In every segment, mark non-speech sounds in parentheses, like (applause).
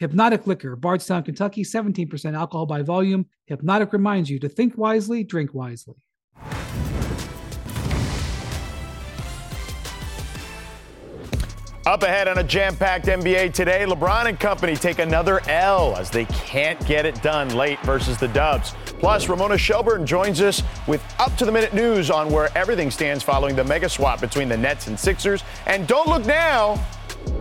Hpnotiq Liquor, Bardstown, Kentucky, 17% alcohol by volume. Hpnotiq reminds you to think wisely, drink wisely. Up ahead on a jam packed NBA today, LeBron and company take another L as they can't get it done late versus the Dubs. Plus, Ramona Shelburne joins us with up to the minute news on where everything stands following the mega swap between the Nets and Sixers. And don't look now,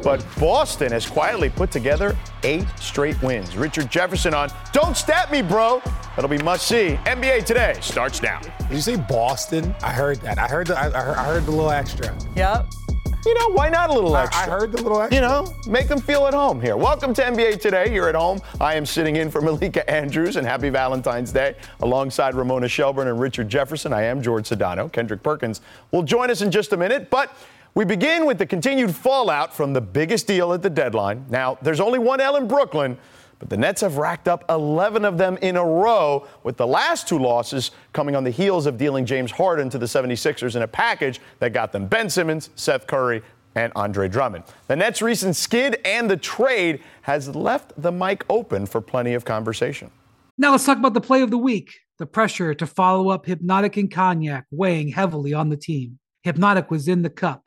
but Boston has quietly put together eight straight wins. Richard Jefferson on Don't Stat Me, Bro. That'll be must see. NBA Today starts now. Did you say Boston? I heard that. I heard the, I heard, I heard the little extra. Yep. You know, why not a little extra? I, I heard the little extra. You know, make them feel at home here. Welcome to NBA Today. You're at home. I am sitting in for (laughs) Malika Andrews, and happy Valentine's Day. Alongside Ramona Shelburne and Richard Jefferson, I am George Sedano. Kendrick Perkins will join us in just a minute, but we begin with the continued fallout from the biggest deal at the deadline. Now, there's only one L in Brooklyn, but the Nets have racked up 11 of them in a row, with the last two losses coming on the heels of dealing James Harden to the 76ers in a package that got them Ben Simmons, Seth Curry, and Andre Drummond. The Nets' recent skid and the trade has left the mic open for plenty of conversation. Now let's talk about the play of the week. The pressure to follow up Hpnotiq and Cognac weighing heavily on the team. Hpnotiq was in the cup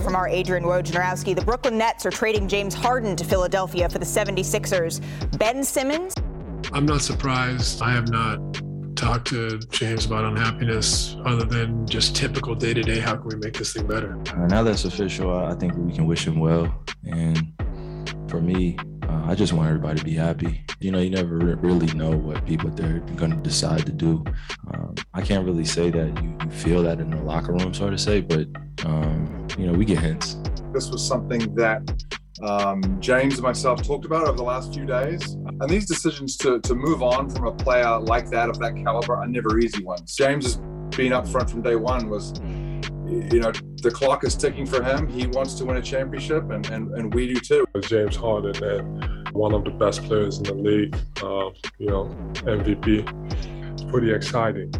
From our Adrian Wojnarowski, the Brooklyn Nets are trading James Harden to Philadelphia for the 76ers. Ben Simmons. I'm not surprised. I have not talked to James about unhappiness other than just typical day to day. How can we make this thing better? Uh, now that's official, I think we can wish him well. And for me, uh, I just want everybody to be happy. You know, you never really know what people they're going to decide to do. Um, I can't really say that you, you, feel that in the locker room, so to say, but um, you know, we get hints. This was something that um, James and myself talked about over the last few days. And these decisions to, to move on from a player like that of that caliber are never easy ones. James has been up front from day one was you know, the clock is ticking for him. He wants to win a championship, and, and, and we do too. James Harden and one of the best players in the league, uh, you know, MVP. It's pretty exciting.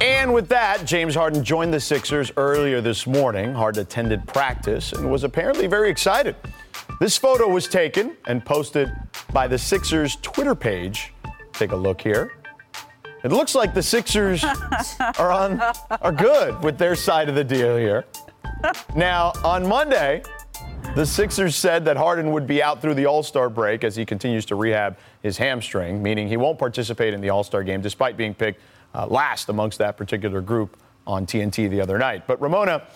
And with that, James Harden joined the Sixers earlier this morning. Harden attended practice and was apparently very excited. This photo was taken and posted by the Sixers Twitter page. Take a look here. It looks like the Sixers (laughs) are on are good with their side of the deal here. Now, on Monday, the Sixers said that Harden would be out through the All-Star break as he continues to rehab his hamstring, meaning he won't participate in the All-Star game despite being picked uh, last amongst that particular group on TNT the other night. But Ramona,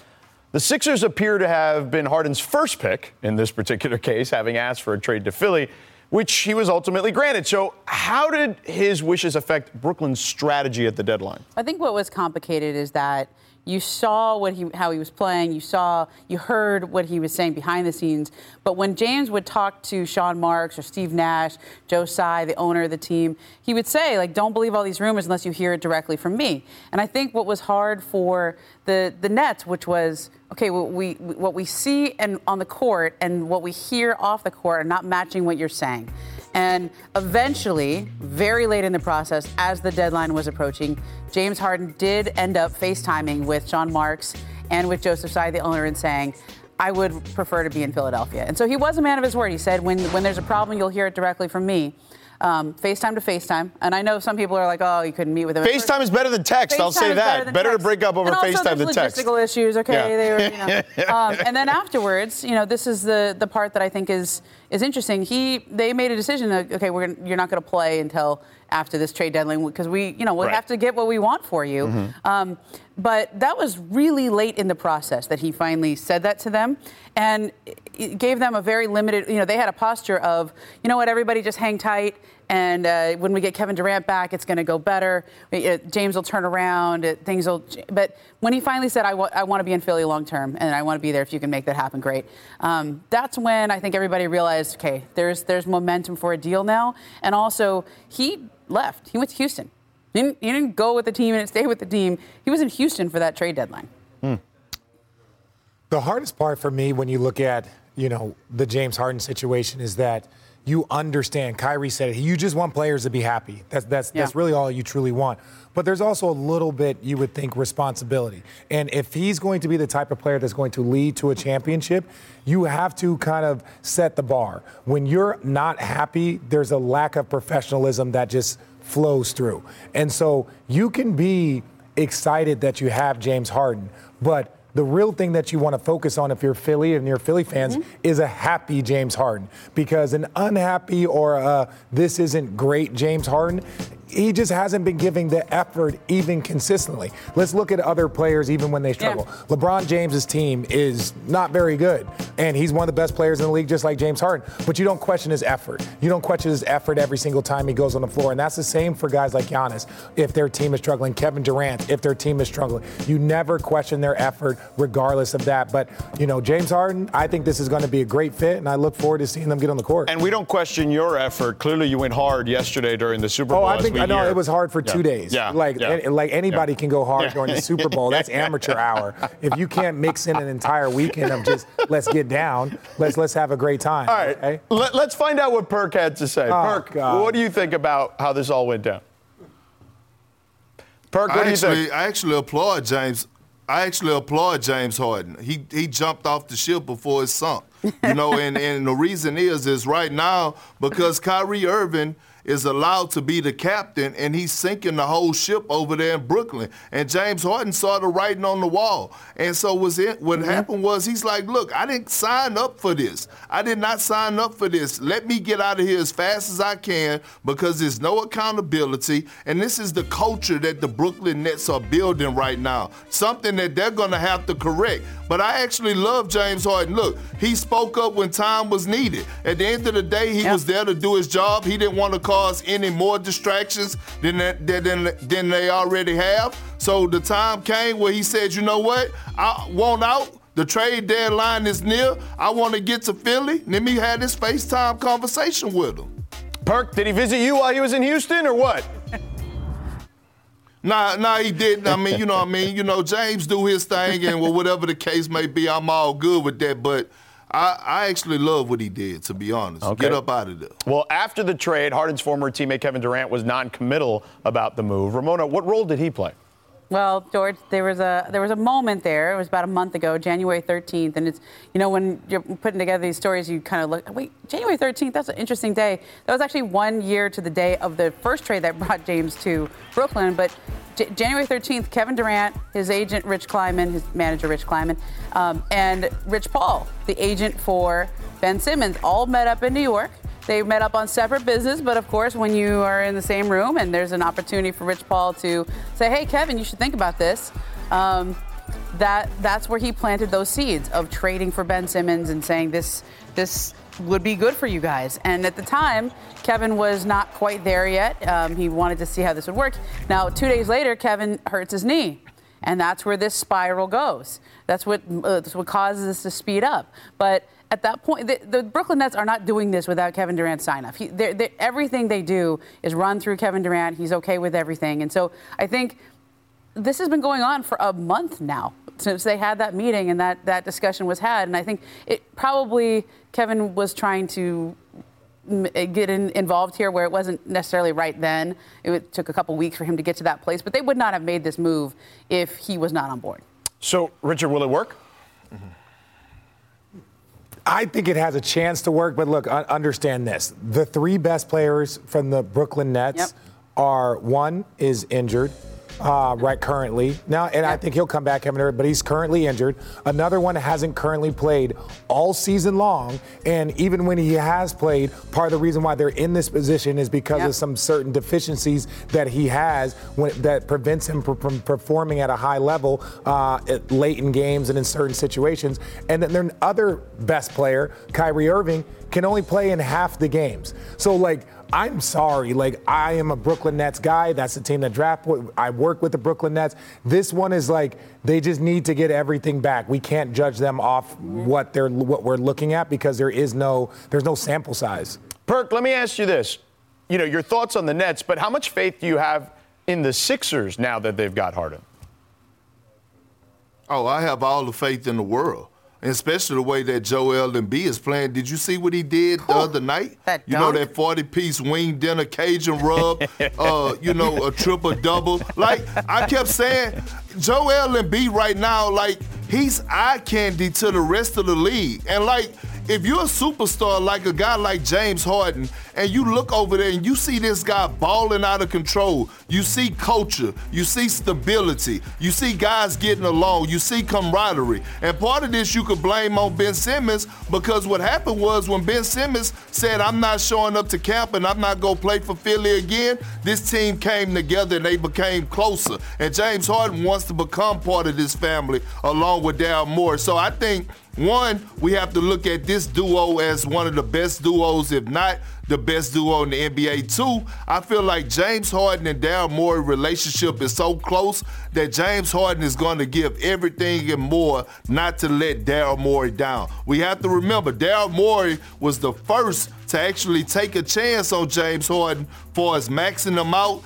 the Sixers appear to have been Harden's first pick in this particular (laughs) case, having asked for a trade to Philly which he was ultimately granted. So, how did his wishes affect Brooklyn's strategy at the deadline? I think what was complicated is that you saw what he, how he was playing. You saw, you heard what he was saying behind the scenes. But when James would talk to Sean Marks or Steve Nash, Joe Tsai, the owner of the team, he would say, like, don't believe all these rumors unless you hear it directly from me. And I think what was hard for the the Nets, which was okay, what we what we see and on the court and what we hear off the court are not matching what you're saying. And eventually, very late in the process, as the deadline was approaching, James Harden did end up FaceTiming with Sean Marks and with Joseph Tsai, the owner, and saying, I would prefer to be in Philadelphia. And so he was a man of his word. He said, when, when there's a problem, you'll hear it directly from me um, FaceTime to FaceTime. And I know some people are like, oh, you couldn't meet with him. FaceTime is better than text. FaceTime I'll say that. Better, better to break up over and FaceTime than text. logistical issues. Okay, yeah. they were, you know. (laughs) um, and then afterwards, you know, this is the the part that I think is is interesting. He they made a decision. That, okay, we're gonna, you're not going to play until after this trade deadline because we, you know, we'll Right. have to get what we want for you. Mm-hmm. Um, but that was really late in the process that he finally said that to them, and it gave them a very limited. You know, they had a posture of, you know what, everybody just hang tight. And uh, when we get Kevin Durant back, it's going to go better. Uh, James will turn around. uh, things will. But when he finally said, "I want to be in Philly long term, and I want to be there if you can make that happen," great. Um, that's when I think everybody realized, okay, there's there's momentum for a deal now. And also, he left. He went to Houston. He didn't, he didn't go with the team and stay with the team. He was in Houston for that trade deadline. The hardest part for me when you look at, you know, the James Harden situation is that you understand. Kyrie said it. You just want players to be happy. That's that's Yeah. that's really all you truly want. But there's also a little bit you would think responsibility. And if he's going to be the type of player that's going to lead to a championship, you have to kind of set the bar. When you're not happy, there's a lack of professionalism that just flows through. And so you can be excited that you have James Harden, but the real thing that you want to focus on if you're Philly and you're Philly fans mm-hmm. is a happy James Harden. Because an unhappy or this isn't great James Harden, he just hasn't been giving the effort even consistently. Let's look at other players even when they struggle. LeBron James's team is not very good, and he's one of the best players in the league, just like James Harden. But you don't question his effort. You don't question his effort every single time he goes on the floor, and that's the same for guys like Giannis. If their team is struggling, Kevin Durant, if their team is struggling, you never question their effort, regardless of that. But you know, James Harden, I think this is going to be a great fit, and I look forward to seeing them get on the court. And we don't question your effort. Clearly, you went hard yesterday during the Super oh, Bowl. Oh, I as think we I know hear. it was hard for Yeah. two days. Yeah. like yeah. any- like anybody Yeah. can go hard Yeah. during the Super Bowl. That's (laughs) amateur hour. If you can't mix in an entire weekend of just let's get down, let's let's have a great time. All right. okay? Let, us find out what Perk had to say. Oh, Perk, God. what do you think about how this all went down? Perk, what I do you actually, think? I actually applaud James. I actually applaud James Harden. He he jumped off the ship before it sunk. You know, and, and the reason is is right now because Kyrie Irving is allowed to be the captain and he's sinking the whole ship over there in Brooklyn. And James Harden saw the writing on the wall. And so was it what mm-hmm. happened was he's like, look, I didn't sign up for this. I did not sign up for this. Let me get out of here as fast as I can because there's no accountability. And this is the culture that the Brooklyn Nets are building right now. Something that they're gonna have to correct. But I actually love James Harden. Look, he spoke up when time was needed. At the end of the day, he was there to do his job. He didn't want to cause any more distractions than, that- than, than they already have. So the time came where he said, you know what? I want out. The trade deadline is near. I want to get to Philly. Let me have this FaceTime conversation with him. Perk, did he visit you while he was in Houston or what? Nah, nah, he didn't. I mean, you know what I mean? You know, James do his thing, and well, whatever the case may be, I'm all good with that. But I, I actually love what he did, to be honest. Okay. Get up out of there. Well, after the trade, Harden's former teammate Kevin Durant was non-committal about the move. Ramona, what role did he play? Well, George, there was a there was a moment there. It was about a month ago, January 13th, and it's you know when you're putting together these stories, you kind of look. Wait, January 13th? That's an interesting day. That was actually one year to the day of the first trade that brought James to Brooklyn. But J- January 13th, Kevin Durant, his agent Rich Kleiman, his manager Rich Kleiman, um, and Rich Paul, the agent for Ben Simmons, all met up in New York. They met up on separate business, but of course, when you are in the same room and there's an opportunity for Rich Paul to say, "Hey, Kevin, you should think about this," um, that that's where he planted those seeds of trading for Ben Simmons and saying this this would be good for you guys. And at the time, Kevin was not quite there yet. Um, he wanted to see how this would work. Now, two days later, Kevin hurts his knee. And that's where this spiral goes. That's what, uh, that's what causes this to speed up. But at that point, the, the Brooklyn Nets are not doing this without Kevin Durant's sign off. He, they're, they're, everything they do is run through Kevin Durant. He's okay with everything. And so I think this has been going on for a month now since they had that meeting and that, that discussion was had. And I think it probably Kevin was trying to eh, get in, involved here where it wasn't necessarily right then. It would- took a couple weeks for him to get to that place, but they would not have made this move if he was not on board. So, Richard, will it work? Mm-hmm. I think it has a chance to work, but look, understand this: the three best players from the Brooklyn Nets Yep. are one is injured, uh, right currently. Now, and I think he'll come back, Kevin but he's currently injured. Another one hasn't currently played all season long. And even when he has played, part of the reason why they're in this position is because yep. of some certain deficiencies that he has when, that prevents him from performing at a high level uh, late in games and in certain situations. And then their other best player, Kyrie Irving, can only play in half the games. So, like, I'm sorry. Like, I am a Brooklyn Nets guy. That's the team that draft. I work with the Brooklyn Nets. This one is like they just need to get everything back. We can't judge them off what they're what we're looking at because there is no there's no sample size. Perk, let me ask you this. You know, your thoughts on the Nets, but how much faith do you have in the Sixers now that they've got Harden? Oh, I have all the faith in the world especially the way that Joel Embiid is playing. Did you see what he did the other night? That you know that 40 piece wing dinner Cajun rub, (laughs) uh, you know, a triple double. Like I kept saying, Joel Embiid right now, like he's eye candy to the rest of the league. And like if you're a superstar like a guy like James Harden, and you look over there and you see this guy balling out of control, you see culture, you see stability, you see guys getting along, you see camaraderie. And part of this you could blame on Ben Simmons because what happened was when Ben Simmons said, I'm not showing up to camp and I'm not going to play for Philly again, this team came together and they became closer. And James Harden wants to become part of this family along with Daryl Morey. So I think one, we have to look at this duo as one of the best duos, if not the best duo in the NBA. Two, I feel like James Harden and Daryl Morey relationship is so close that James Harden is going to give everything and more not to let Daryl Morey down. We have to remember Daryl Morey was the first to actually take a chance on James Harden for us maxing him out,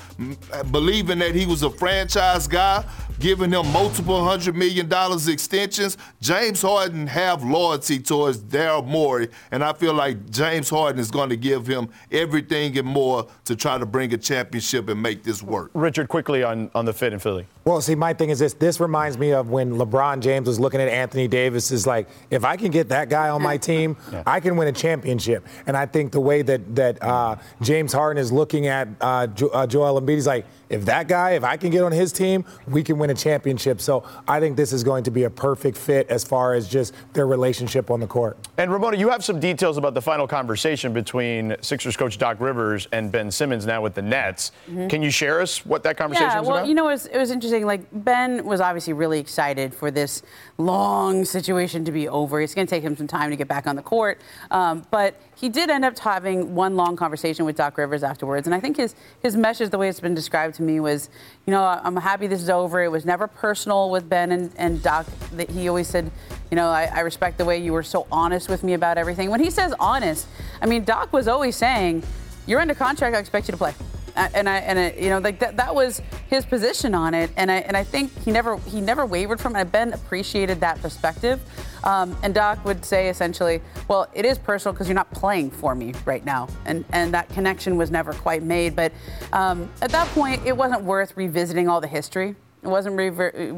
believing that he was a franchise guy giving him multiple hundred million dollars extensions. James Harden have loyalty towards Daryl Morey, and I feel like James Harden is going to give him everything and more to try to bring a championship and make this work. Richard, quickly on, on the fit in Philly. Well, see, my thing is this. This reminds me of when LeBron James was looking at Anthony Davis. Is like, if I can get that guy on my team, yeah. I can win a championship. And I think the way that that uh, James Harden is looking at uh, jo- uh, Joel Embiid, he's like, if that guy, if I can get on his team, we can win a championship. So I think this is going to be a perfect fit as far as just their relationship on the court. And Ramona, you have some details about the final conversation between Sixers coach Doc Rivers and Ben Simmons now with the Nets. Mm-hmm. Can you share us what that conversation yeah, was well, about? you know, it was, it was interesting. Like Ben was obviously really excited for this long situation to be over. It's going to take him some time to get back on the court, um, but he did end up having one long conversation with Doc Rivers afterwards. And I think his his message, the way it's been described to me, was, you know, I'm happy this is over. It was never personal with Ben and, and Doc. That he always said, you know, I, I respect the way you were so honest with me about everything. When he says honest, I mean, Doc was always saying, you're under contract. I expect you to play and I and you know like that that was his position on it, and I and I think he never he never wavered from it. Ben appreciated that perspective, um, and Doc would say essentially, well, it is personal because you're not playing for me right now, and and that connection was never quite made. But um, at that point, it wasn't worth revisiting all the history. It wasn't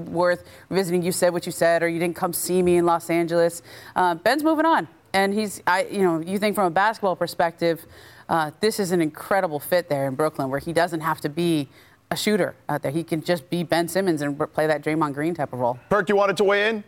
worth revisiting. You said what you said, or you didn't come see me in Los Angeles. Uh, Ben's moving on, and he's I you know you think from a basketball perspective uh, this is an incredible fit there in Brooklyn where he doesn't have to be a shooter out there. He can just be Ben Simmons and play that Draymond Green type of role. Perk, you wanted to weigh in?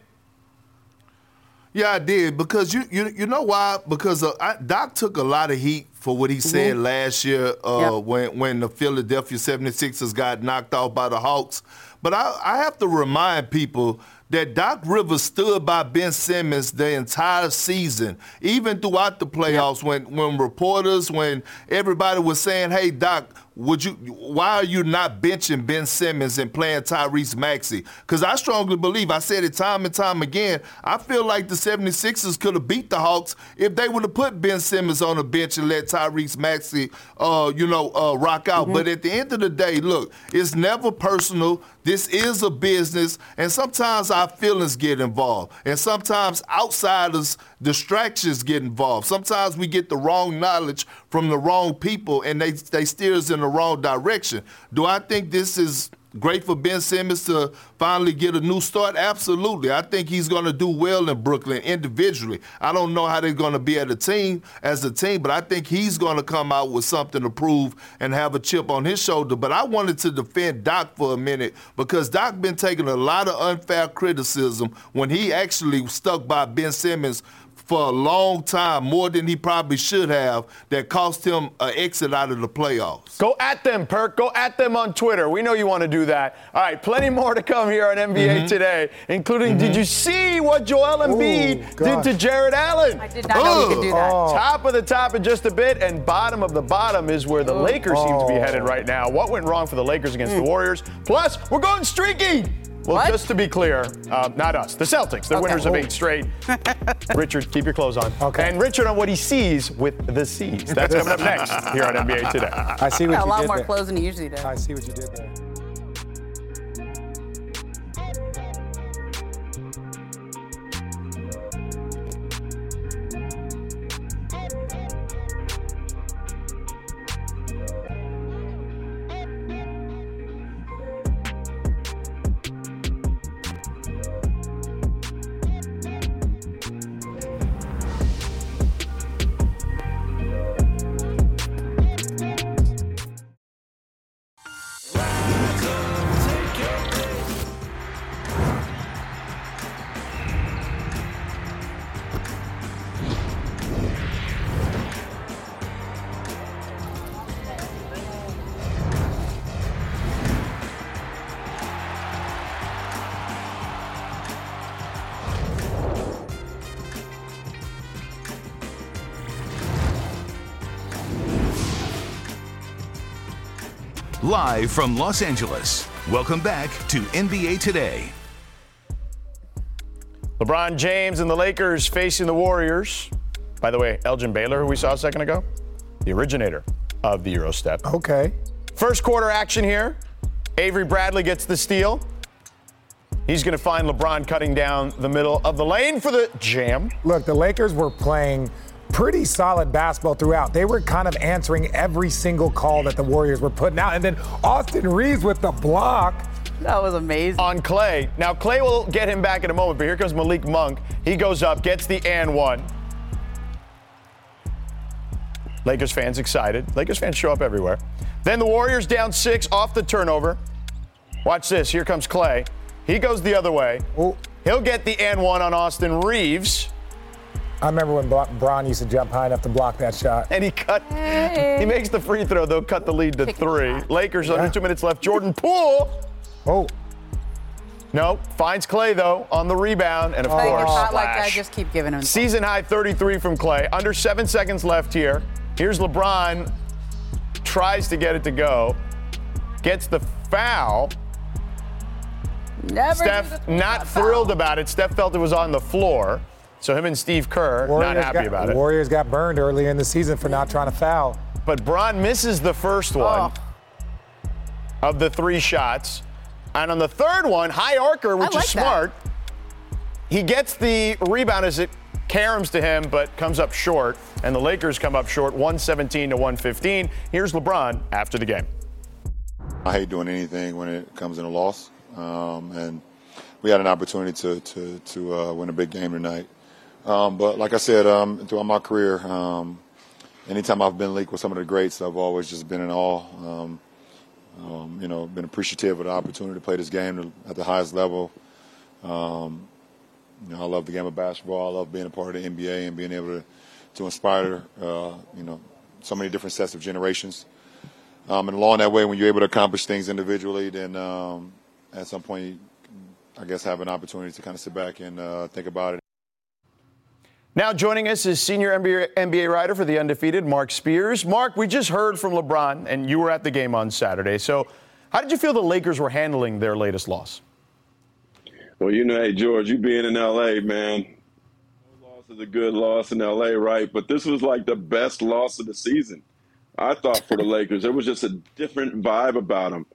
Yeah, I did because you you you know why? Because uh, I, Doc took a lot of heat for what he mm-hmm. said mm-hmm. last year uh, yep. when when the Philadelphia 76ers got knocked off by the Hawks. But I, I have to remind people that Doc Rivers stood by Ben Simmons the entire season, even throughout the playoffs, when when reporters, when everybody was saying, "Hey, Doc, would you? Why are you not benching Ben Simmons and playing Tyrese Maxey? Because I strongly believe, I said it time and time again, I feel like the 76ers could have beat the Hawks if they would have put Ben Simmons on the bench and let Tyrese Maxey, uh, you know, uh, rock out. Mm-hmm. But at the end of the day, look, it's never personal. This is a business, and sometimes our feelings get involved, and sometimes outsiders, distractions get involved. Sometimes we get the wrong knowledge from the wrong people, and they they steer us in the wrong direction. Do I think this is great for Ben Simmons to finally get a new start? Absolutely. I think he's going to do well in Brooklyn individually. I don't know how they're going to be as a team, as a team, but I think he's going to come out with something to prove and have a chip on his shoulder. But I wanted to defend Doc for a minute because Doc been taking a lot of unfair criticism when he actually stuck by Ben Simmons for a long time, more than he probably should have, that cost him an exit out of the playoffs. Go at them, Perk. Go at them on Twitter. We know you want to do that. All right, plenty more to come here on NBA mm-hmm. today, including mm-hmm. did you see what Joel Embiid Ooh, did to Jarrett Allen? I did not know he could do that. Oh. Top of the top in just a bit, and bottom of the bottom is where the Lakers oh. seem to be headed right now. What went wrong for the Lakers against mm. the Warriors? Plus, we're going streaky. Well, what? just to be clear, uh, not us, the Celtics. They're okay. winners of eight straight. (laughs) Richard, keep your clothes on. Okay. And Richard on what he sees with the C's. That's coming up next here on NBA Today. I see what you did A lot more there. clothes than he usually does. I see what you did there. Live from Los Angeles, welcome back to NBA Today. LeBron James and the Lakers facing the Warriors. By the way, Elgin Baylor, who we saw a second ago, the originator of the Euro step. Okay. First quarter action here. Avery Bradley gets the steal. He's going to find LeBron cutting down the middle of the lane for the jam. Look, the Lakers were playing pretty solid basketball throughout. They were kind of answering every single call that the Warriors were putting out. And then Austin Reaves with the block. That was amazing. On Klay. Now, Klay will get him back in a moment, but here comes Malik Monk. He goes up, gets the and one. Lakers fans excited. Lakers fans show up everywhere. Then the Warriors down six off the turnover. Watch this. Here comes Klay. He goes the other way. Ooh. He'll get the and one on Austin Reaves. I remember when Bron used to jump high enough to block that shot. And he cut. Hey. He makes the free throw, though, cut the lead to three. Lakers yeah. under two minutes left. Jordan Poole. Oh. No, finds Klay though on the rebound, and of oh. course, shot like I just keep giving him. Season high 33 from Klay. Under seven seconds left here. Here's LeBron. Tries to get it to go. Gets the foul. Never Steph not thrilled foul. about it. Steph felt it was on the floor. So him and Steve Kerr Warriors not happy got, about it. Warriors got burned earlier in the season for not trying to foul. But Bron misses the first one oh. of the three shots. And on the third one, high archer, which like is smart, that. he gets the rebound as it caroms to him, but comes up short. And the Lakers come up short, 117 to 115. Here's LeBron after the game. I hate doing anything when it comes in a loss. Um, and we had an opportunity to, to, to uh, win a big game tonight. Um, but like I said, um, throughout my career, um, anytime I've been linked with some of the greats, I've always just been in awe. Um, um, you know, been appreciative of the opportunity to play this game at the highest level. Um, you know, I love the game of basketball. I love being a part of the NBA and being able to, to inspire, uh, you know, so many different sets of generations. and along that way, when you're able to accomplish things individually, then at some point, I guess, have an opportunity to kind of sit back and uh, think about it. Now joining us is senior NBA, NBA, writer for the undefeated, Marc Spears. Marc, we just heard from LeBron, and you were at the game on Saturday. So, how did you feel the Lakers were handling their latest loss? Well, you know, hey George, you being in LA, man, no loss is a good loss in LA, right? But this was like the best loss of the season. I thought for the Lakers, there was just a different vibe about them.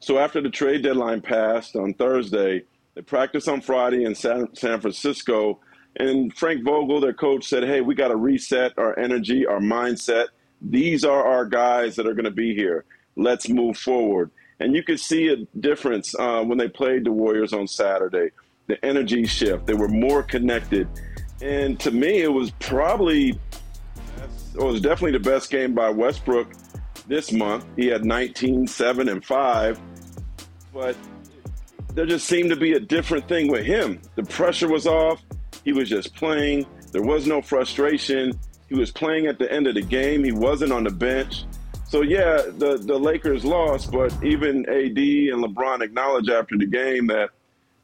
So after the trade deadline passed on Thursday, they practiced on Friday in San, San Francisco and Frank Vogel, their coach, said, hey, we got to reset our energy, our mindset. These are our guys that are going to be here. Let's move forward. And you could see a difference uh, when they played the Warriors on Saturday. The energy shift, they were more connected. And to me, it was probably, it was definitely the best game by Westbrook this month. He had 19, 7, and 5. But there just seemed to be a different thing with him. The pressure was off. He was just playing. There was no frustration. He was playing at the end of the game. He wasn't on the bench. So yeah, the the Lakers lost, but even AD and LeBron acknowledged after the game that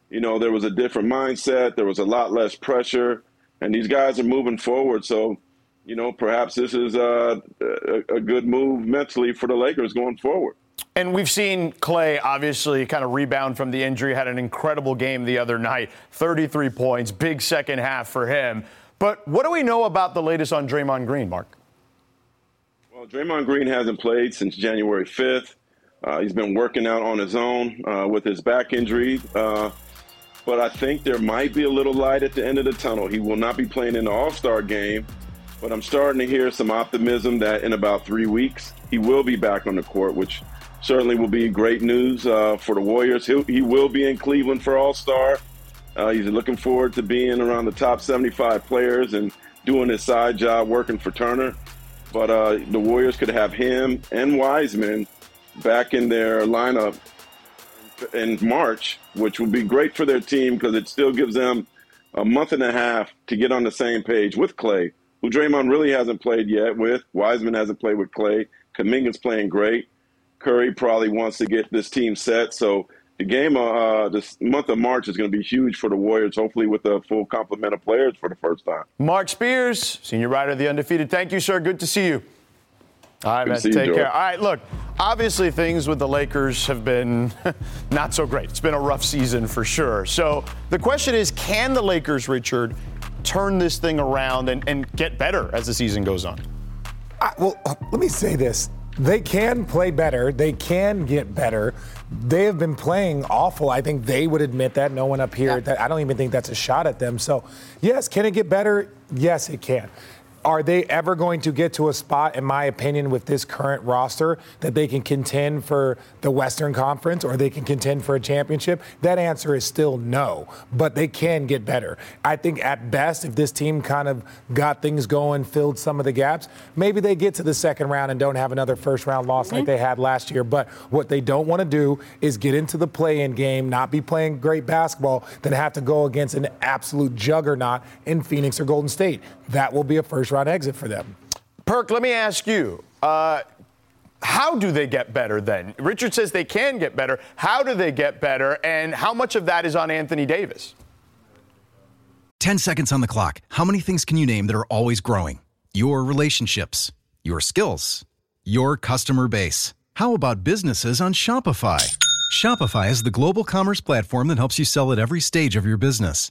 you know there was a different mindset, there was a lot less pressure, and these guys are moving forward. So you know perhaps this is a, a, a good move mentally for the Lakers going forward. And we've seen Klay obviously kind of rebound from the injury, had an incredible game the other night 33 points, big second half for him. But what do we know about the latest on Draymond Green, Marc? Well, Draymond Green hasn't played since January 5th. Uh, he's been working out on his own uh, with his back injury. Uh, but I think there might be a little light at the end of the tunnel. He will not be playing in the All Star game, but I'm starting to hear some optimism that in about three weeks he will be back on the court, which certainly will be great news uh, for the Warriors. He'll, he will be in Cleveland for All Star. Uh, he's looking forward to being around the top 75 players and doing his side job working for Turner. But uh, the Warriors could have him and Wiseman back in their lineup in March, which will be great for their team because it still gives them a month and a half to get on the same page with Klay, who Draymond really hasn't played yet with. Wiseman hasn't played with Klay. Kuminga's playing great. Curry probably wants to get this team set. So the game, uh, uh, this month of March is going to be huge for the Warriors, hopefully with a full complement of players for the first time. Marc Spears, senior writer of The Undefeated. Thank you, sir. Good to see you. All right, man. Take you, care. All right, look, obviously things with the Lakers have been (laughs) not so great. It's been a rough season for sure. So the question is can the Lakers, Richard, turn this thing around and, and get better as the season goes on? I, well, let me say this. They can play better. They can get better. They have been playing awful. I think they would admit that. No one up here. Yeah. That I don't even think that's a shot at them. So, yes, can it get better? Yes, it can. Are they ever going to get to a spot, in my opinion, with this current roster that they can contend for the Western Conference or they can contend for a championship? That answer is still no, but they can get better. I think at best, if this team kind of got things going, filled some of the gaps, maybe they get to the second round and don't have another first round loss mm-hmm. like they had last year. But what they don't want to do is get into the play in game, not be playing great basketball, then have to go against an absolute juggernaut in Phoenix or Golden State. That will be a first first round exit for them. Perk, let me ask you. Uh, how do they get better then? Richard says they can get better. How do they get better? And how much of that is on Anthony Davis? 10 seconds on the clock. How many things can you name that are always growing? Your relationships, your skills, your customer base. How about businesses on Shopify? Shopify is the global commerce platform that helps you sell at every stage of your business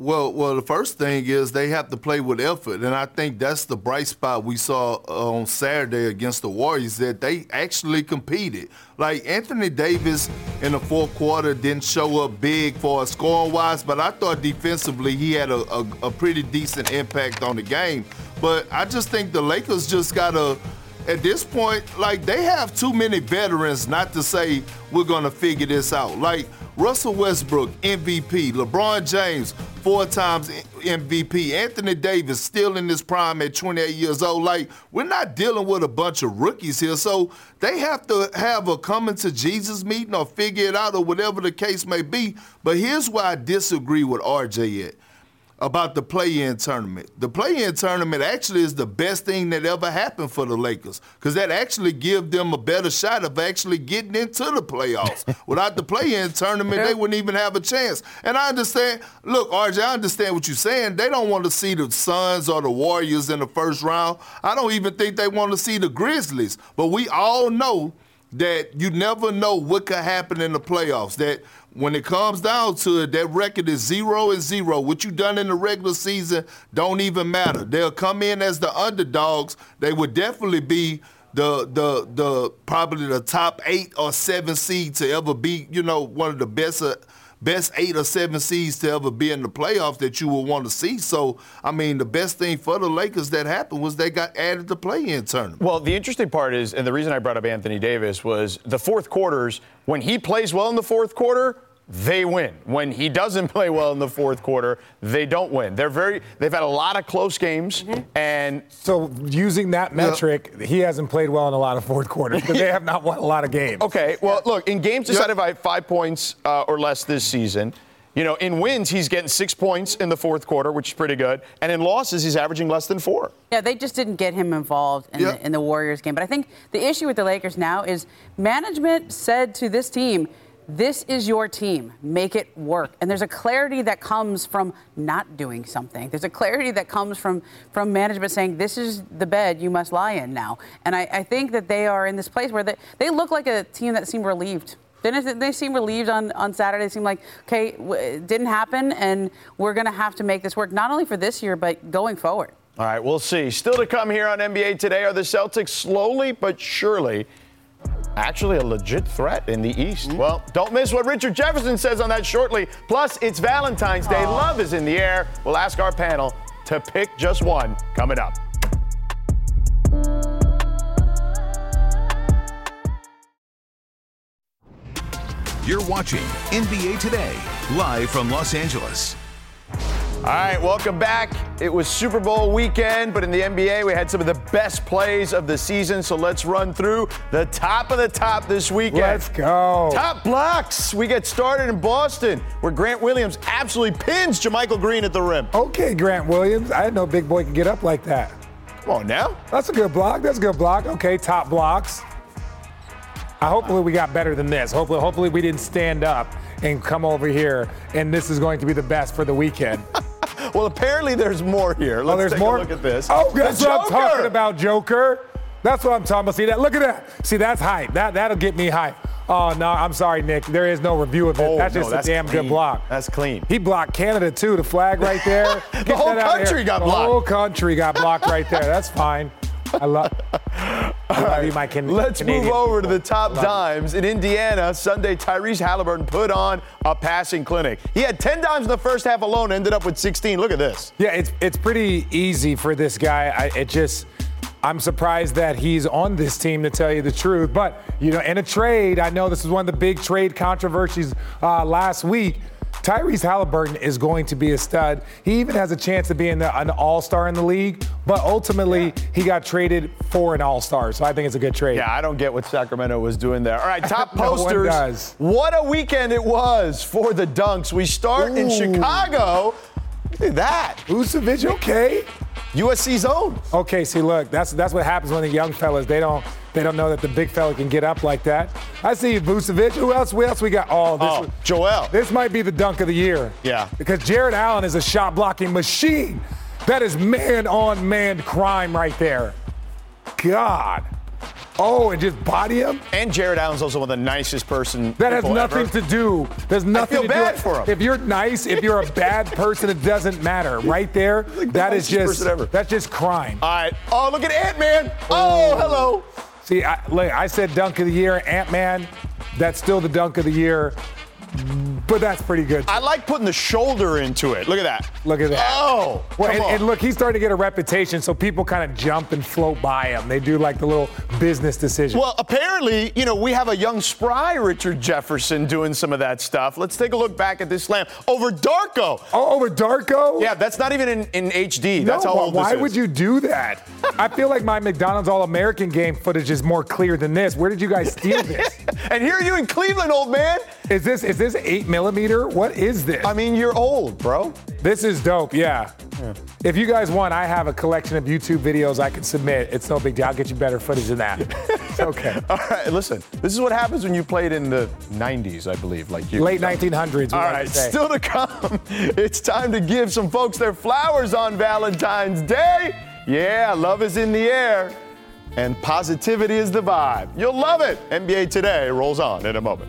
Well, well, the first thing is they have to play with effort, and I think that's the bright spot we saw uh, on Saturday against the Warriors that they actually competed. Like Anthony Davis in the fourth quarter didn't show up big for a scoring wise, but I thought defensively he had a, a, a pretty decent impact on the game. But I just think the Lakers just gotta at this point, like they have too many veterans not to say we're gonna figure this out. Like Russell Westbrook, MVP, LeBron James, four times MVP. Anthony Davis still in his prime at 28 years old. Like, we're not dealing with a bunch of rookies here. So they have to have a coming to Jesus meeting or figure it out or whatever the case may be. But here's why I disagree with RJ at about the play-in tournament. The play-in tournament actually is the best thing that ever happened for the Lakers because that actually gives them a better shot of actually getting into the playoffs. (laughs) Without the play-in tournament, they wouldn't even have a chance. And I understand. Look, RJ, I understand what you're saying. They don't want to see the Suns or the Warriors in the first round. I don't even think they want to see the Grizzlies. But we all know that you never know what could happen in the playoffs. That when it comes down to it, that record is zero and zero. What you done in the regular season don't even matter. They'll come in as the underdogs. They would definitely be the the the probably the top eight or seven seed to ever be, you know, one of the best. Uh, best eight or seven seeds to ever be in the playoffs that you will want to see. So, I mean, the best thing for the Lakers that happened was they got added to play-in tournament. Well, the interesting part is, and the reason I brought up Anthony Davis was the fourth quarters. When he plays well in the fourth quarter, they win. When he doesn't (laughs) play well in the fourth quarter, they don't win. They're very they've had a lot of close games mm-hmm. and so using that metric, yeah. he hasn't played well in a lot of fourth quarters because they (laughs) have not won a lot of games. Okay, well, look, in games decided by 5 points uh, or less this season, you know, in wins, he's getting six points in the fourth quarter, which is pretty good. And in losses, he's averaging less than four. Yeah, they just didn't get him involved in, the, in the Warriors game. But I think the issue with the Lakers now is management said to this team, this is your team. Make it work. And there's a clarity that comes from not doing something. There's a clarity that comes from, from management saying, this is the bed you must lie in now. And I, I think that they are in this place where they, they look like a team that seemed relieved. Didn't they seem relieved on, on Saturday? They seemed like, okay, it didn't happen, and we're going to have to make this work, not only for this year, but going forward. All right, we'll see. Still to come here on NBA Today are the Celtics slowly but surely actually a legit threat in the East. Mm-hmm. Well, don't miss what Richard Jefferson says on that shortly. Plus, it's Valentine's Day. Aww. Love is in the air. We'll ask our panel to pick just one coming up. You're watching NBA Today, live from Los Angeles. All right, welcome back. It was Super Bowl weekend, but in the NBA, we had some of the best plays of the season. So let's run through the top of the top this weekend. Let's go. Top blocks. We get started in Boston, where Grant Williams absolutely pins JaMychal Green at the rim. Okay, Grant Williams. I didn't know Big Boy could get up like that. Come on now. That's a good block. That's a good block. Okay, top blocks. I hopefully we got better than this. Hopefully, hopefully we didn't stand up and come over here, and this is going to be the best for the weekend. (laughs) well, apparently there's more here. Oh, Let's oh, there's take more? a look at this. Oh, that's what I'm talking about, Joker. That's what I'm talking about. See that? Look at that. See, that's hype. That that'll get me hype. Oh no, I'm sorry, Nick. There is no review of it. Oh, that's just no, that's a damn clean. good block. That's clean. He blocked Canada too. The flag right there. (laughs) the whole country got blocked. The whole country got blocked right there. That's fine. I love. (laughs) My can- Let's Canadian move over people. to the top dimes. In Indiana, Sunday, Tyrese Halliburton put on a passing clinic. He had 10 dimes in the first half alone, ended up with 16. Look at this. Yeah, it's it's pretty easy for this guy. I, it just. I'm surprised that he's on this team, to tell you the truth. But, you know, in a trade, I know this was one of the big trade controversies uh, last week. Tyrese Halliburton is going to be a stud. He even has a chance of being an all star in the league, but ultimately yeah. he got traded for an all star. So I think it's a good trade. Yeah, I don't get what Sacramento was doing there. All right, (laughs) top no posters. What a weekend it was for the Dunks. We start Ooh. in Chicago. Look at that. Vucevic, okay. USC's own. Okay, see, look, that's that's what happens when the young fellas they don't they don't know that the big fella can get up like that. I see Vucevic. Who else? Who else we got? Oh, this oh, Joel. This might be the dunk of the year. Yeah. Because Jarrett Allen is a shot blocking machine. That is man on man crime right there. God. Oh, and just body him. And Jarrett Allen's also one of the nicest person. That has nothing ever. to do. There's nothing I feel to bad do. for him. If you're nice, if you're a (laughs) bad person, it doesn't matter. Right there, like that is just that's just crime. All right. Oh, look at Ant Man. Oh, hello. See, I, I said dunk of the year, Ant Man. That's still the dunk of the year but that's pretty good. I like putting the shoulder into it. Look at that. Look at that. Oh, well, and, and, look, he's starting to get a reputation, so people kind of jump and float by him. They do like the little business decision. Well, apparently, you know, we have a young spry Richard Jefferson doing some of that stuff. Let's take a look back at this slam over Darko. Oh, over Darko? Yeah, that's not even in, in HD. That's no, how old Why would you do that? (laughs) I feel like my McDonald's All-American game footage is more clear than this. Where did you guys steal this? (laughs) and here are you in Cleveland, old man. Is this is this eight millimeter? What is this? I mean, you're old, bro. This is dope. Yeah. yeah. If you guys want, I have a collection of YouTube videos I can submit. It's no big deal. I'll get you better footage than that. (laughs) it's okay. All right. Listen, this is what happens when you played in the 90s, I believe, like you. Late 1900s. All right. Still to come. (laughs) It's time to give some folks their flowers on Valentine's Day. Yeah, love is in the air. and positivity is the vibe. You'll love it. NBA Today rolls on in a moment.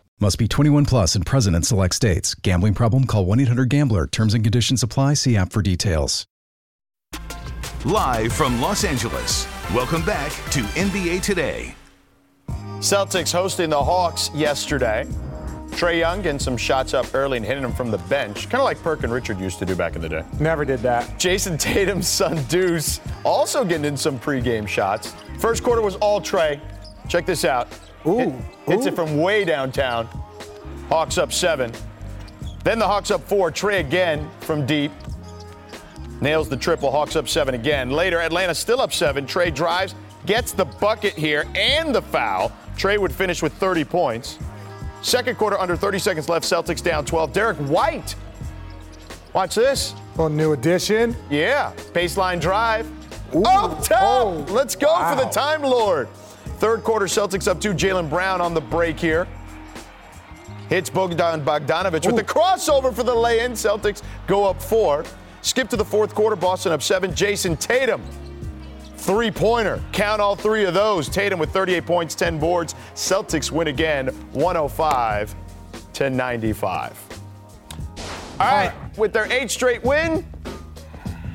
Must be 21 plus and present in select states. Gambling problem? Call 1 800 GAMBLER. Terms and conditions apply. See app for details. Live from Los Angeles. Welcome back to NBA Today. Celtics hosting the Hawks yesterday. Trae Young getting some shots up early and hitting them from the bench, kind of like Perk and Richard used to do back in the day. Never did that. Jayson Tatum's son Deuce also getting in some pregame shots. First quarter was all Trey. Check this out. Ooh, Hit- hits ooh. it from way downtown. Hawks up seven. Then the Hawks up four. Trae again from deep. Nails the triple. Hawks up seven again. Later, Atlanta still up seven. Trae drives, gets the bucket here and the foul. Trae would finish with 30 points. Second quarter, under 30 seconds left. Celtics down 12. Derrick White. Watch this. A new addition. Yeah. Baseline drive. Up top. Oh, Let's go for the. Time Lord. Third quarter, Celtics up two. Jaylen Brown on the break here. Hits Bogdan Bogdanovich with the crossover for the lay-in. Celtics go up four. Skip to the fourth quarter. Boston up seven. Jayson Tatum. Three-pointer. Count all three of those. Tatum with 38 points, 10 boards. Celtics win again, 105 to 95. All right, with their eighth straight win,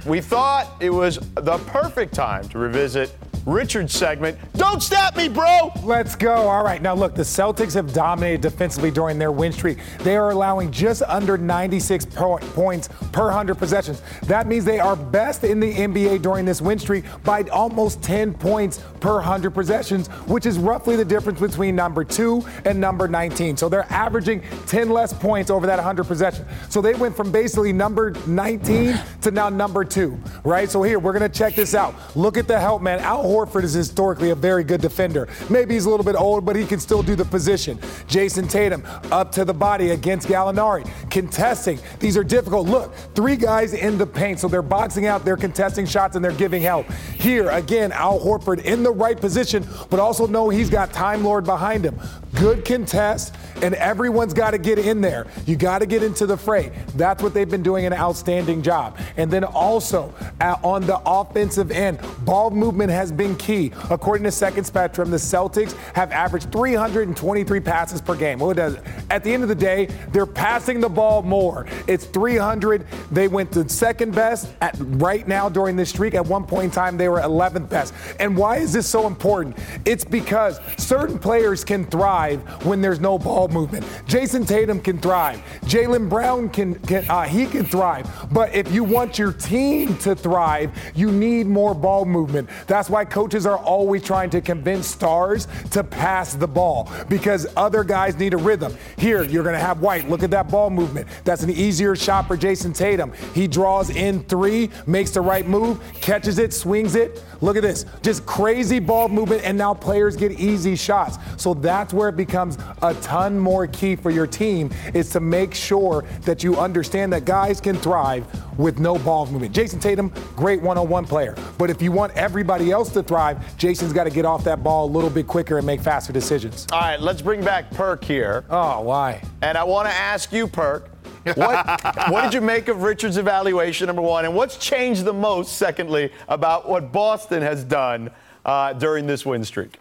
we thought it was the perfect time to revisit Richard's segment. Don't stat me, bro! Let's go. All right. Now, look, the Celtics have dominated defensively during their win streak. They are allowing just under 96 po- points per 100 possessions. That means they are best in the NBA during this win streak by almost 10 points per 100 possessions, which is roughly the difference between number two and number 19. So they're averaging 10 less points over that 100 possession. So they went from basically number 19 to now number two, right? So here, we're going to check this out. Look at the help, man. Al Horford is historically a very good defender. Maybe he's a little bit old, but he can still do the position. Jayson Tatum up to the body against Gallinari, contesting. These are difficult. Look, three guys in the paint, so they're boxing out, they're contesting shots, and they're giving help. Here, again, Al Horford in the right position, but also know he's got Time Lord behind him. Good contest, and everyone's got to get in there. You got to get into the fray. That's what they've been doing an outstanding job. And then also on the offensive end, ball movement has been key. According to Second Spectrum, the Celtics have averaged 323 passes per game. What does at the end of the day, they're passing the ball more. It's 300. They went to second best at right now during this streak. At one point in time, they were 11th best. And why is this so important? It's because certain players can thrive when there's no ball movement. Jayson Tatum can thrive. Jaylen Brown can, can uh, he can thrive. But if you want your team to thrive, you need more ball movement. That's why coaches are always trying to convince stars to pass the ball because other guys need a rhythm. Here, you're going to have White. Look at that ball movement. That's an easier shot for Jayson Tatum. He draws in three, makes the right move, catches it, swings it. Look at this. Just crazy ball movement, and now players get easy shots. So that's where it becomes a ton more key for your team is to make sure that you understand that guys can thrive with no ball movement. Jayson Tatum, great one-on-one player. But if you want everybody else to thrive, Jayson's got to get off that ball a little bit quicker and make faster decisions. All right, let's bring back Perk here. Oh, why? And I want to ask you, Perk, what, what did you make of Richard's evaluation, number one? And what's changed the most, secondly, about what Boston has done uh, during this win streak?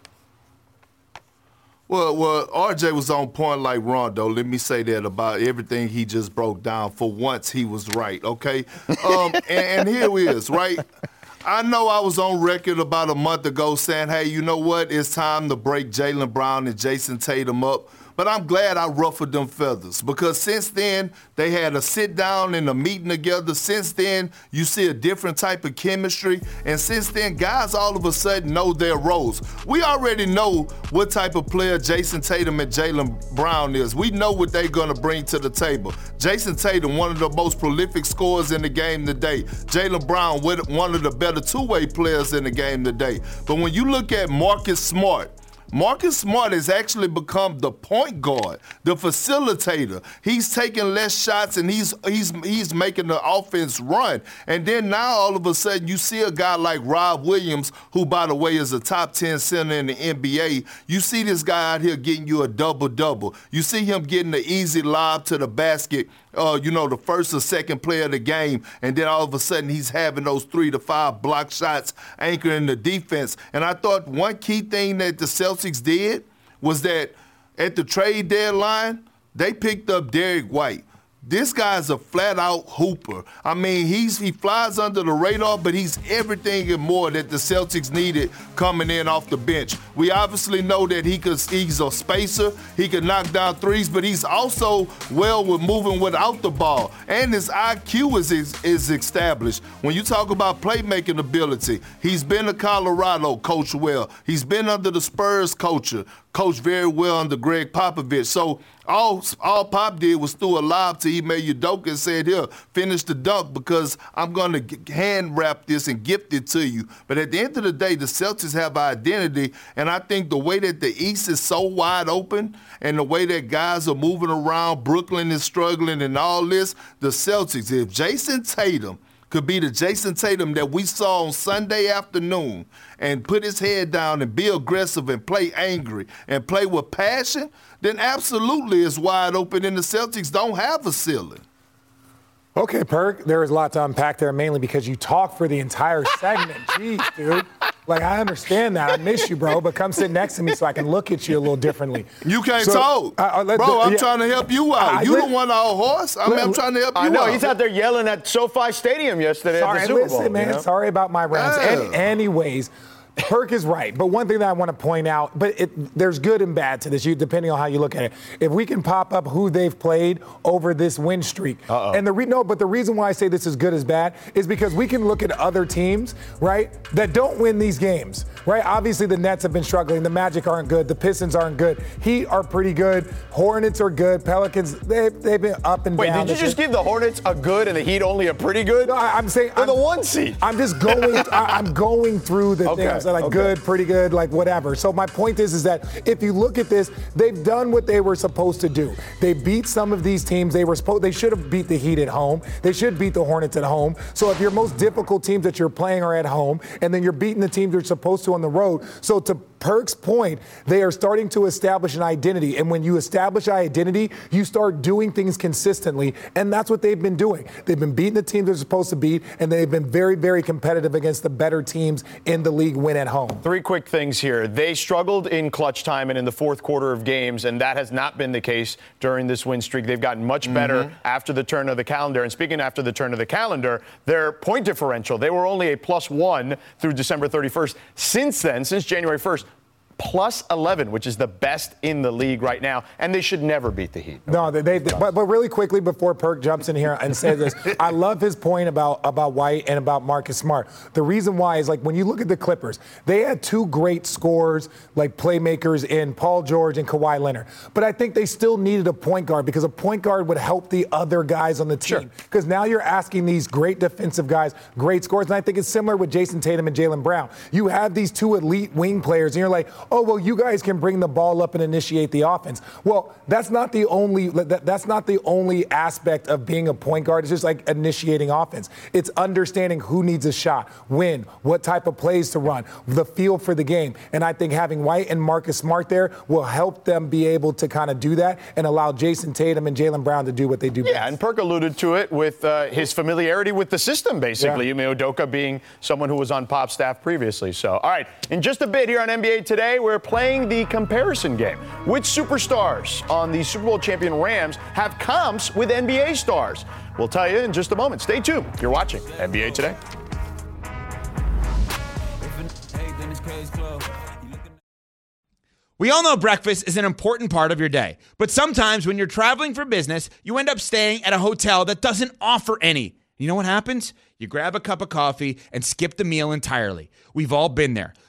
Well, well, RJ was on point like Rondo. Let me say that about everything he just broke down. For once, he was right. Okay, um, (laughs) and, and here he is, right. I know I was on record about a month ago saying, "Hey, you know what? It's time to break Jaylen Brown and Jayson Tatum up." But I'm glad I ruffled them feathers because since then they had a sit down and a meeting together. Since then, you see a different type of chemistry. And since then, guys all of a sudden know their roles. We already know what type of player Jayson Tatum and Jaylen Brown is. We know what they're going to bring to the table. Jayson Tatum, one of the most prolific scorers in the game today. Jaylen Brown, one of the better two way players in the game today. But when you look at Marcus Smart, Marcus Smart has actually become the point guard, the facilitator. He's taking less shots and he's he's he's making the offense run. And then now all of a sudden you see a guy like Rob Williams, who by the way is a top 10 center in the NBA. You see this guy out here getting you a double double. You see him getting the easy lob to the basket uh, you know, the first or second play of the game, and then all of a sudden he's having those three to five block shots anchoring the defense. And I thought one key thing that the Celtics did was that at the trade deadline, they picked up Derrick White. This guy's a flat out hooper. I mean, he's he flies under the radar, but he's everything and more that the Celtics needed coming in off the bench. We obviously know that he could he's a spacer, he can knock down threes, but he's also well with moving without the ball. And his IQ is, is, is established. When you talk about playmaking ability, he's been to Colorado, coach well. He's been under the Spurs culture, coached very well under Gregg Popovich. So all all Pop did was threw a lob to Ime Udoka and said, "Here, finish the dunk because I'm going to hand wrap this and gift it to you." But at the end of the day, the Celtics have identity, and I think the way that the East is so wide open and the way that guys are moving around, Brooklyn is struggling, and all this, the Celtics. If Jayson Tatum could be the Jayson Tatum that we saw on Sunday afternoon and put his head down and be aggressive and play angry and play with passion, then absolutely it's wide open and the Celtics don't have a ceiling. Okay, Perk, there is a lot to unpack there, mainly because you talk for the entire segment. (laughs) Jeez, dude. Like, I understand that. I miss you, bro, but come sit next to me so I can look at you a little differently. You can't so, talk. Uh, bro, the, I'm yeah, trying to help you out. I, you don't want our horse. I mean, I'm trying to help you I know. Out. He's out there yelling at SoFi Stadium yesterday Sorry, at the Super listen, Bowl. man. You know? Sorry about my Rams. Yeah. anyways, Perk is right, but one thing that I want to point out, but it, there's good and bad to this, you, depending on how you look at it. If we can pop up who they've played over this win streak, Uh-oh. and the re- no, but the reason why I say this is good as bad is because we can look at other teams, right, that don't win these games, right? Obviously, the Nets have been struggling, the Magic aren't good, the Pistons aren't good, Heat are pretty good, Hornets are good, Pelicans they they've been up and Wait, down. Wait, did you just give the Hornets a good and the Heat only a pretty good? No, I, am saying they're I'm, the one seed. I'm just going. I, am going through the okay. things like okay. good, pretty good, like whatever. So my point is, is that if you look at this, they've done what they were supposed to do. They beat some of these teams. They were supposed. They should have beat the Heat at home. They should beat the Hornets at home. So if your most difficult teams that you're playing are at home, and then you're beating the teams you're supposed to on the road, so to Perk's point, they are starting to establish an identity. And when you establish identity, you start doing things consistently. And that's what they've been doing. They've been beating the teams they're supposed to beat, and they've been very, very competitive against the better teams in the league win at home. Three quick things here. They struggled in clutch time and in the fourth quarter of games, and that has not been the case during this win streak. They've gotten much better mm-hmm. after the turn of the calendar. And speaking after the turn of the calendar, their point differential, they were only a plus one through December 31st. Since then, since January 1st, plus 11, which is the best in the league right now, and they should never beat the Heat. No, they, they, but, but really quickly before Perk jumps in here and says this, (laughs) I love his point about, about White and about Marcus Smart. The reason why is like when you look at the Clippers, they had two great scorers, like playmakers in Paul George and Kawhi Leonard. But I think they still needed a point guard because a point guard would help the other guys on the team. Because sure. now you're asking these great defensive guys, great scores. And I think it's similar with Jayson Tatum and Jaylen Brown. You have these two elite wing players, and you're like, oh, well, you guys can bring the ball up and initiate the offense. Well, that's not the only that, that's not the only aspect of being a point guard. It's just like initiating offense. It's understanding who needs a shot, when, what type of plays to run, the feel for the game. And I think having White and Marcus Smart there will help them be able to kind of do that and allow Jayson Tatum and Jaylen Brown to do what they do yeah, best. and Perk alluded to it with uh, his familiarity with the system, basically. Yeah. Ime Udoka being someone who was on Pop staff previously. So, all right, in just a bit here on NBA Today, we're playing playing the comparison game. Which superstars on the Super Bowl champion Rams have comps with NBA stars? We'll tell you in just a moment. Stay tuned. You're watching NBA Today. We all know breakfast is an important part of your day, but sometimes when you're traveling for business, you end up staying at a hotel that doesn't offer any. You know what happens? You grab a cup of coffee and skip the meal entirely. We've all been there.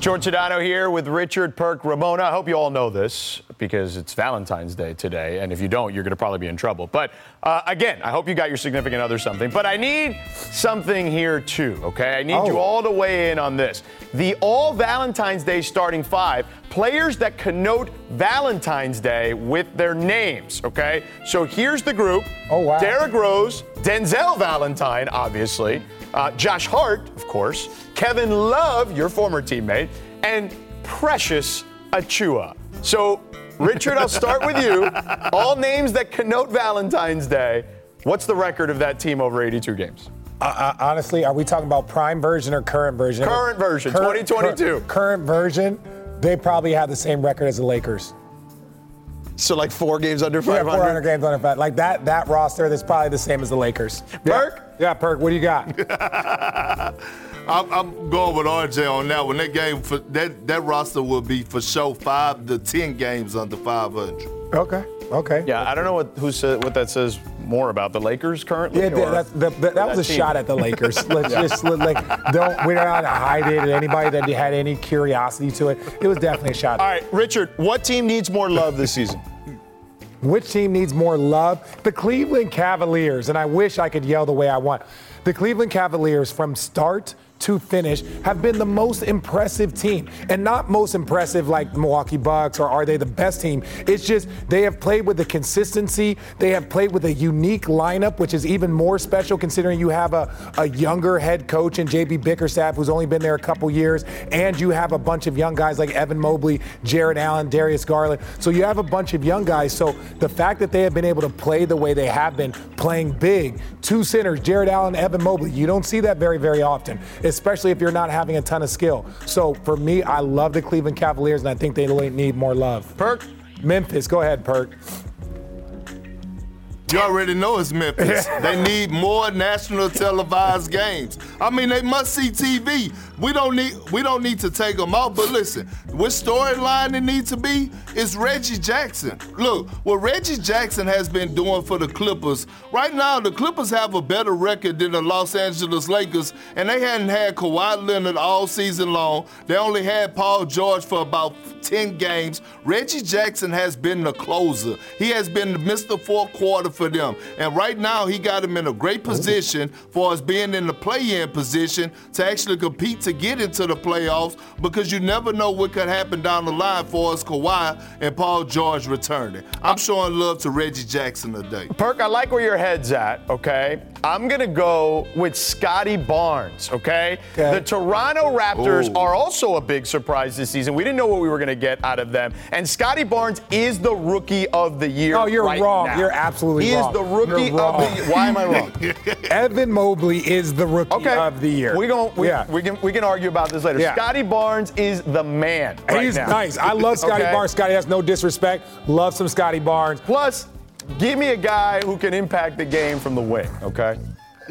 George Sedano here with Richard Perk Ramona. I hope you all know this because it's Valentine's Day today, and if you don't, you're going to probably be in trouble. But uh, again, I hope you got your significant other something. But I need something here too, okay? I need oh. you all to weigh in on this. The all Valentine's Day starting five, players that connote Valentine's Day with their names, okay? So here's the group. Oh, wow. Derrick Rose, Denzel Valentine, obviously. Uh, Josh Hart, of course, Kevin Love, your former teammate, and Precious Achiuwa. So, Richard, I'll start with you. All names that connote Valentine's Day. What's the record of that team over 82 games? Uh, uh, honestly, are we talking about prime version or current version? Current version, current, 2022. Cur- current version, they probably have the same record as the Lakers. So like four games under 500. Yeah, 400 games under 500. Like that that roster that's probably the same as the Lakers. Perk? Yeah, yeah Perk. What do you got? (laughs) I'm, I'm, going with RJ on that one. That game for that that roster will be for sure five to ten games under 500. Okay. Okay. Yeah, I don't know what who said what that says more about the Lakers currently. Yeah, that, that, that, that was a team. shot at the Lakers. (laughs) Let's yeah. just like don't we're not to hide it. And anybody that had any curiosity to it, it was definitely a shot. All right, Richard, what team needs more love this season? Which team needs more love? The Cleveland Cavaliers, and I wish I could yell the way I want. The Cleveland Cavaliers, from start to finish have been the most impressive team. And not most impressive like the Milwaukee Bucks or are they the best team. It's just they have played with the consistency. They have played with a unique lineup, which is even more special considering you have a, a younger head coach in JB Bickerstaff who's only been there a couple years. And you have a bunch of young guys like Evan Mobley, Jarrett Allen, Darius Garland. So you have a bunch of young guys. So the fact that they have been able to play the way they have been, playing big, two centers, Jarrett Allen, Evan Mobley, you don't see that very, very often especially if you're not having a ton of skill. So for me, I love the Cleveland Cavaliers, and I think they need more love. Perk? Memphis, go ahead, Perk. You already know it's Memphis. (laughs) they need more national televised games. I mean, they must see TV. We don't need we don't need to take them out. But listen, what storyline it needs to be is Reggie Jackson. Look, what Reggie Jackson has been doing for the Clippers right now, the Clippers have a better record than the Los Angeles Lakers, and they hadn't had Kawhi Leonard all season long. They only had Paul George for about 10 games. Reggie Jackson has been the closer. He has been the Mr. Fourth Quarter for them. And right now, he got him in a great oh. position for us being in the play in position to actually compete to get into the playoffs because you never know what could happen down the line for us, Kawhi and Paul George returning. I'm showing love to Reggie Jackson today. Perk, I like where your head's at, okay? I'm going to go with Scottie Barnes, okay? okay? The Toronto Raptors Ooh. are also a big surprise this season. We didn't know what we were going to get out of them. And Scottie Barnes is the rookie of the year. No, you're right wrong. Now. You're absolutely he wrong. He is the rookie of the year. Why am I wrong? (laughs) Evan Mobley is the rookie okay. of the year. We, going we, yeah. we, can, we can argue about this later. Yeah. Scottie Barnes is the man. Right He's now. nice. I love Scottie okay. Barnes. Scottie has no disrespect. Love some Scottie Barnes. Plus, give me a guy who can impact the game from the wing, okay?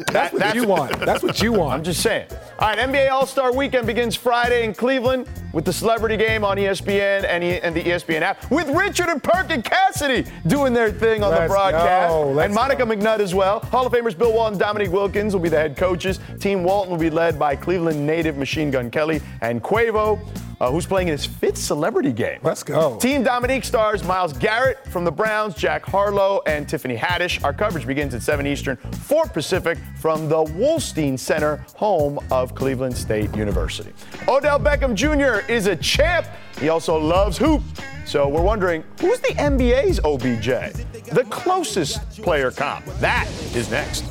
That's what you want. (laughs) That's what you want. I'm just saying. All right, NBA All Star Weekend begins Friday in Cleveland with the Celebrity Game on ESPN and, e- and the ESPN app, with Richard and Perk and Cassidy doing their thing on Let's the broadcast, and Monica go. McNutt as well. Hall of Famers Bill Walton, and Dominique Wilkins will be the head coaches. Team Walton will be led by Cleveland native Machine Gun Kelly and Quavo uh, who's playing in his fifth celebrity game. Let's go. Team Dominique stars Myles Garrett from the Browns, Jack Harlow, and Tiffany Haddish. Our coverage begins at 7 Eastern, 4 Pacific from the Wolstein Center, home of Cleveland State University. Odell Beckham Jr. is a champ. He also loves hoop. So we're wondering who's the NBA's OBJ? The closest player comp. That is next.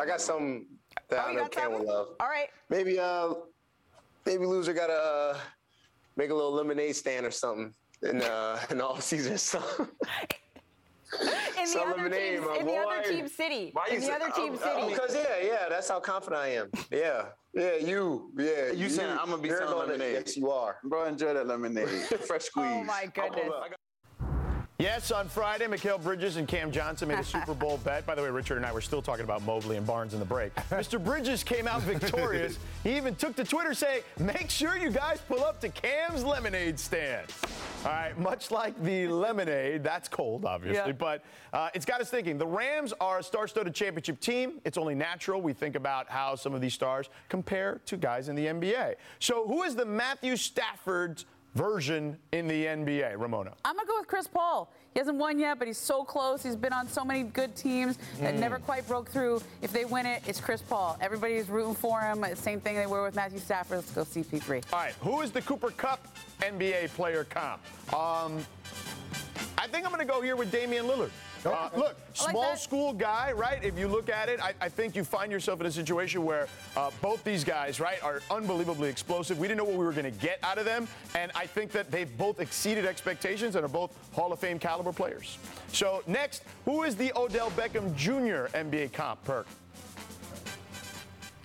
I got something that oh, I know Cam will love. All right. Maybe uh, maybe loser gotta uh, make a little lemonade stand or something. in uh, in all season. So. In the other lemonade, team's, my in the other boy. team's city. Why in you the say- other team's oh, city. Because yeah, yeah, that's how confident I am. Yeah, yeah, you, yeah. You saying I'm gonna be You're selling gonna- lemonade? Yes, you are. Bro, enjoy that lemonade. (laughs) Fresh squeeze. Oh my goodness. Yes, on Friday, Mikal Bridges and Cam Johnson made a Super Bowl (laughs) bet. By the way, Richard and I were still talking about Mobley and Barnes in the break. (laughs) Mr. Bridges came out victorious. (laughs) he even took to Twitter saying, make sure you guys pull up to Cam's lemonade stand. All right, much like the lemonade, that's cold, obviously, Yeah. but uh, it's got us thinking. The Rams are a star-studded championship team. It's only natural we think about how some of these stars compare to guys in the NBA. So, who is the Matthew Stafford version in the NBA, Ramona? I'm gonna go with Chris Paul. He hasn't won yet, but he's so close. He's been on so many good teams that Mm. never quite broke through. If they win it, it's Chris Paul. Everybody's rooting for him. Same thing they were with Matthew Stafford. Let's go CP3. All right, who is the Cooper Kupp NBA player comp? Um, I think I'm going to go here with Damian Lillard. Uh, look, small school guy, right? If you look at it, I, I think you find yourself in a situation where uh, both these guys, right, are unbelievably explosive. We didn't know what we were going to get out of them, and I think that they've both exceeded expectations and are both Hall of Fame caliber players. So next, who is the Odell Beckham Jr. NBA comp? Perk.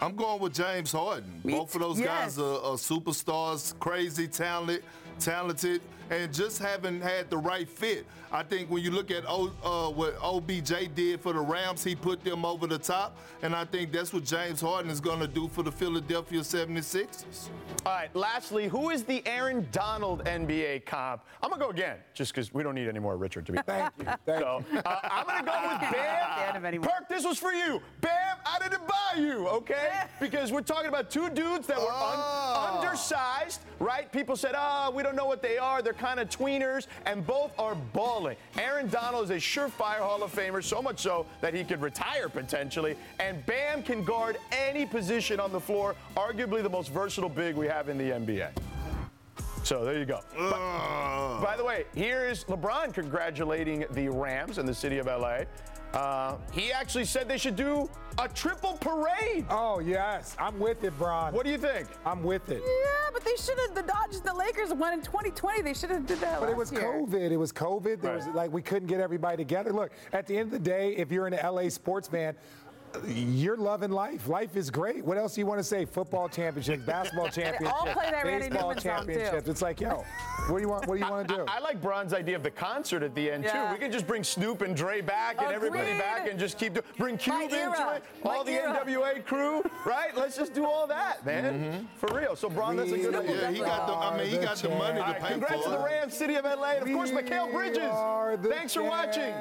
I'm going with James Harden. Both of those Yes. guys are, are superstars, crazy, talented, talented, and just haven't had the right fit. I think when you look at o, uh, what OBJ did for the Rams, he put them over the top, and I think that's what James Harden is going to do for the Philadelphia 76ers. All right, lastly, who is the Aaron Donald NBA comp? I'm going to go again, just because we don't need any more Richard to be. Thank you. so uh, I'm going to go with (laughs) Bam. Perk, this was for you. Bam out of the bayou, okay? Because we're talking about two dudes that were un- undersized, right? People said, oh, we don't know what they are. They're kind of tweeners, and both are Aaron Donald is a surefire Hall of Famer, so much so that he could retire potentially. And Bam can guard any position on the floor, arguably the most versatile big we have in the NBA. So there you go. By, by the way, here is LeBron congratulating the Rams in the city of LA. Uh, he actually said they should do a triple parade. Oh, yes. I'm with it, Bron. What do you think? I'm with it. Yeah, but they should have. The Dodgers, the Lakers won in 2020. They should have did that But last it was year. COVID. It was COVID. There was like we couldn't get everybody together. Look, at the end of the day, if you're an LA sports fan, you're loving life. Life is great. What else do you want to say? Football championship, (laughs) basketball championships, play that baseball Newman song, It's like, yo, what do you want? What do you want to do? I, I like Bron's idea of the concert at the end Yeah. too. We can just bring Snoop and Dre back and everybody back and just keep doing. Bring Cube into era. it. My All the era. NWA crew, right? Let's just do all that, man. Mm-hmm. For real. So Bron, that's a good idea. Yeah, he got the- I mean, he got the money to All right, pay Congrats for to the it. Rams, City of LA, and of course, Mikal Bridges. Thanks for watching.